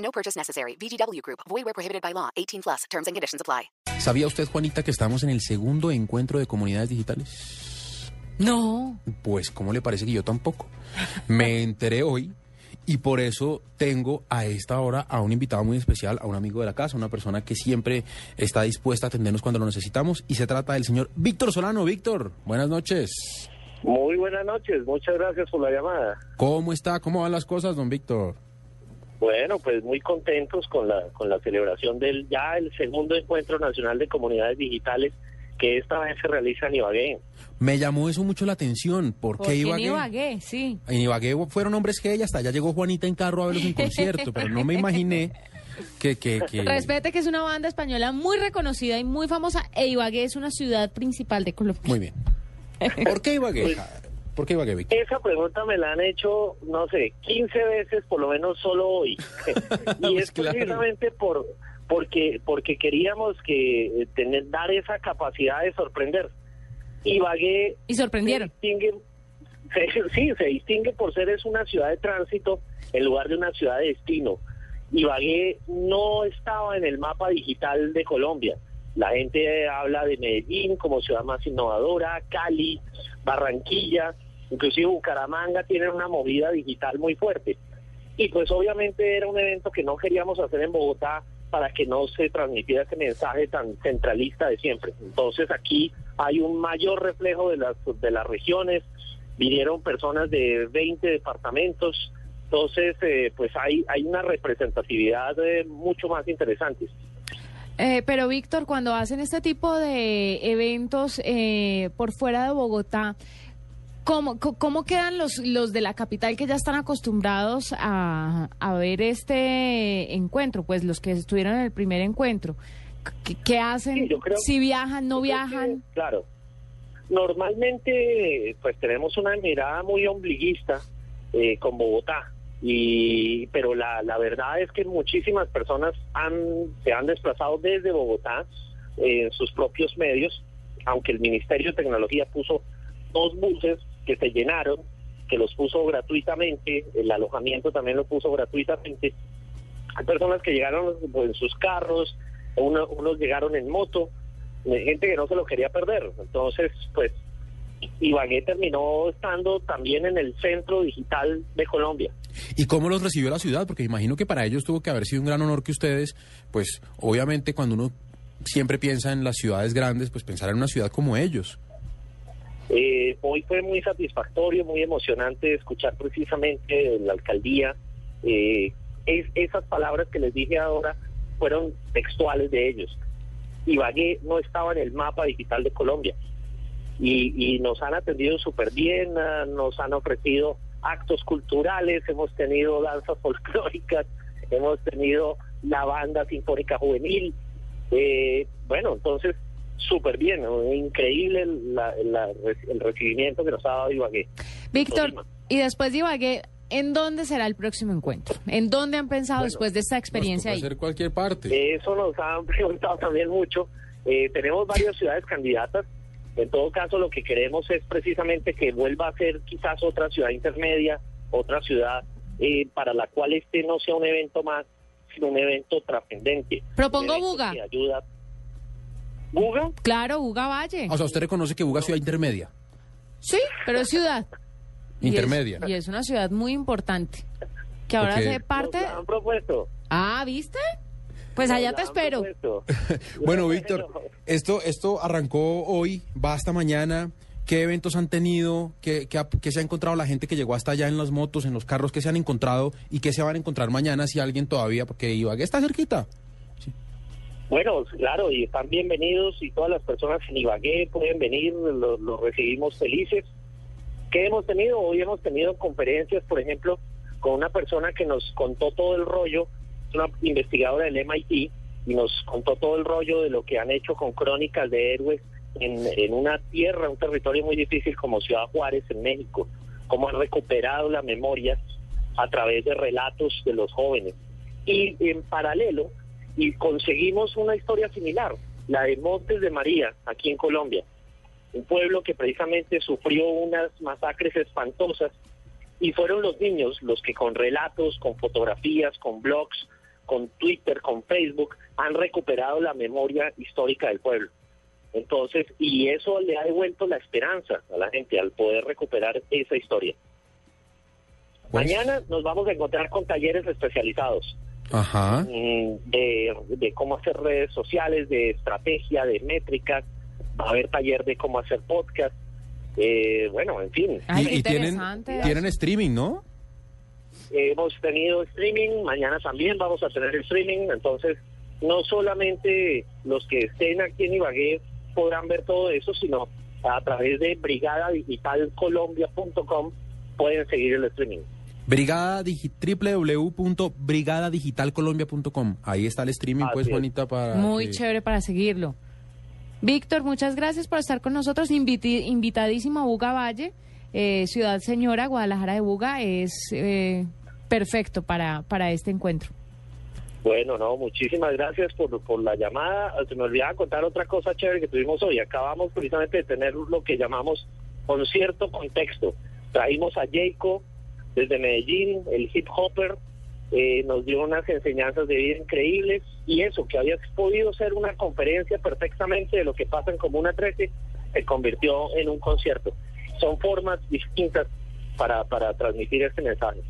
No purchase necessary. VGW Group. Void where prohibited by law. 18 plus. Terms and conditions apply. ¿Sabía usted, Juanita, que estamos en el segundo encuentro de comunidades digitales? No. Pues, ¿cómo le parece que yo tampoco? Me enteré hoy y por eso tengo a esta hora a un invitado muy especial, a un amigo de la casa, una persona que siempre está dispuesta a atendernos cuando lo necesitamos y se trata del señor Víctor Solano. Víctor, buenas noches. Muy buenas noches, muchas gracias por la llamada. ¿Cómo está? ¿Cómo van las cosas, don Víctor? Bueno, pues muy contentos con la con la celebración del ya el segundo encuentro nacional de comunidades digitales que esta vez se realiza en Ibagué. Me llamó eso mucho la atención. ¿Por qué Porque en Ibagué? Ibagué, sí. En Ibagué fueron hombres que ella hasta allá llegó Juanita en carro a verlos en concierto, pero no me imaginé que... que, que... Respete que es una banda española muy reconocida y muy famosa e Ibagué es una ciudad principal de Colombia. Muy bien. ¿Por qué Ibagué? ¿Por qué Ibagué, Víctor? Esa pregunta me la han hecho, no sé, 15 veces por lo menos solo hoy. y es Pues claro. precisamente por porque porque queríamos que eh, tener dar esa capacidad de sorprender. Ibagué Y sorprendieron. se distingue, se- sí, se distingue por ser es una ciudad de tránsito en lugar de una ciudad de destino. Ibagué no estaba en el mapa digital de Colombia. La gente habla de Medellín como ciudad más innovadora, Cali, Barranquilla, inclusive Bucaramanga tienen una movida digital muy fuerte. Y pues obviamente era un evento que no queríamos hacer en Bogotá para que no se transmitiera ese mensaje tan centralista de siempre. Entonces aquí hay un mayor reflejo de las, de las regiones, vinieron personas de 20 departamentos, entonces eh, pues hay, hay una representatividad eh, mucho más interesante. Eh, pero Víctor, cuando hacen este tipo de eventos eh, por fuera de Bogotá, ¿cómo, cómo quedan los, los de la capital que ya están acostumbrados a, a ver este encuentro? Pues los que estuvieron en el primer encuentro. ¿Qué, qué hacen? Sí, yo creo- si viajan, no viajan. que, claro. Normalmente, pues tenemos una mirada muy ombliguista eh, con Bogotá. Y, pero la, la verdad es que muchísimas personas han, se han desplazado desde Bogotá eh, en sus propios medios, aunque el Ministerio de Tecnología puso dos buses que se llenaron, que los puso gratuitamente, el alojamiento también lo puso gratuitamente. Hay personas que llegaron en sus carros, uno- unos llegaron en moto, gente que no se lo quería perder. Entonces, pues, Ibagué terminó estando también en el centro digital de Colombia. ¿Y cómo los recibió la ciudad? Porque imagino que para ellos tuvo que haber sido un gran honor que ustedes, pues obviamente cuando uno siempre piensa en las ciudades grandes, pues pensar en una ciudad como ellos. Eh, hoy fue muy satisfactorio, muy emocionante escuchar precisamente de la alcaldía. eh, es- esas palabras que les dije ahora fueron textuales de ellos. Ibagué no estaba en el mapa digital de Colombia y, y nos han atendido súper bien, ah, nos han ofrecido actos culturales, hemos tenido danzas folclóricas, hemos tenido la banda sinfónica juvenil. Eh, bueno, entonces súper bien, ¿no? increíble la- la- el recibimiento que nos ha dado Ibagué. Víctor, y después de Ibagué, ¿en dónde será el próximo encuentro? ¿En dónde han pensado después de esta experiencia Puede ser cualquier parte. Eso nos han preguntado también mucho. Eh, tenemos varias ciudades candidatas. En todo caso, lo que queremos es precisamente que vuelva a ser quizás otra ciudad intermedia, otra ciudad eh, para la cual este no sea un evento más, sino un evento trascendente. Propongo Buga. que ayuda. ¿Buga? Claro, Uga Valle. O sea, usted reconoce que Buga es ciudad intermedia. Sí, pero es ciudad. Y es- Intermedia. Y es, una ciudad muy importante. Que ahora Porque- hace parte. Nos la han propuesto. Ah, ¿viste? Pues allá te espero. Bueno, Víctor, esto, esto arrancó hoy, va hasta mañana. ¿Qué eventos han tenido? ¿Qué, qué ha- qué se ha encontrado la gente que llegó hasta allá en las motos, en los carros? ¿Qué se han encontrado y qué se van a encontrar mañana si alguien todavía? Porque Ibagué está cerquita. Bueno, claro, y están bienvenidos y todas las personas en Ibagué pueden venir, los, los recibimos felices. ¿Qué hemos tenido? Hoy hemos tenido conferencias, por ejemplo, con una persona que nos contó todo el rollo una investigadora del MIT y nos contó todo el rollo de lo que han hecho con crónicas de héroes en, en una tierra, un territorio muy difícil como Ciudad Juárez en México, cómo han recuperado la memoria a través de relatos de los jóvenes. Y en paralelo, y conseguimos una historia similar, la de Montes de María, aquí en Colombia, un pueblo que precisamente sufrió unas masacres espantosas y fueron los niños los que con relatos, con fotografías, con blogs, con Twitter, con Facebook, han recuperado la memoria histórica del pueblo. Entonces, y eso le ha devuelto la esperanza a la gente al poder recuperar esa historia. Pues- Mañana nos vamos a encontrar con talleres especializados Ajá. mm, de, de cómo hacer redes sociales, de estrategia, de métricas. Va a haber taller de cómo hacer podcast. Eh, bueno, en fin, Ay, qué y, y tienen, interesante. tienen streaming, ¿no? hemos tenido streaming, mañana también vamos a tener el streaming, entonces no solamente los que estén aquí en Ibagué podrán ver todo eso, sino a través de brigadadigitalcolombia.com pueden seguir el streaming. Brigada digi- www.brigadadigitalcolombia.com. Ahí está el streaming, pues, es. Juanita, para. Muy que- chévere para seguirlo. Víctor, muchas gracias por estar con nosotros. Inviti- invitadísimo a Buga Valle, eh, Ciudad Señora, Guadalajara de Buga, es eh, perfecto para, para este encuentro. Bueno, no, muchísimas gracias por, por la llamada. Se me olvidaba contar otra cosa chévere que tuvimos hoy. Acabamos precisamente de tener lo que llamamos concierto contexto. Traímos a Jayco desde Medellín, el hip hopper, eh, nos dio unas enseñanzas de vida increíbles y eso, que había podido ser una conferencia perfectamente de lo que pasa en Comuna 13, se convirtió en un concierto. Son formas distintas para, para transmitir este mensaje.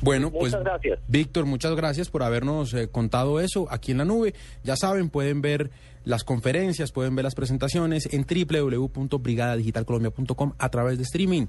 Bueno, pues Muchas gracias. Víctor, muchas gracias por habernos eh, contado eso aquí en la nube. Ya saben, pueden ver las conferencias, pueden ver las presentaciones en www.brigadadigitalcolombia.com a través de streaming.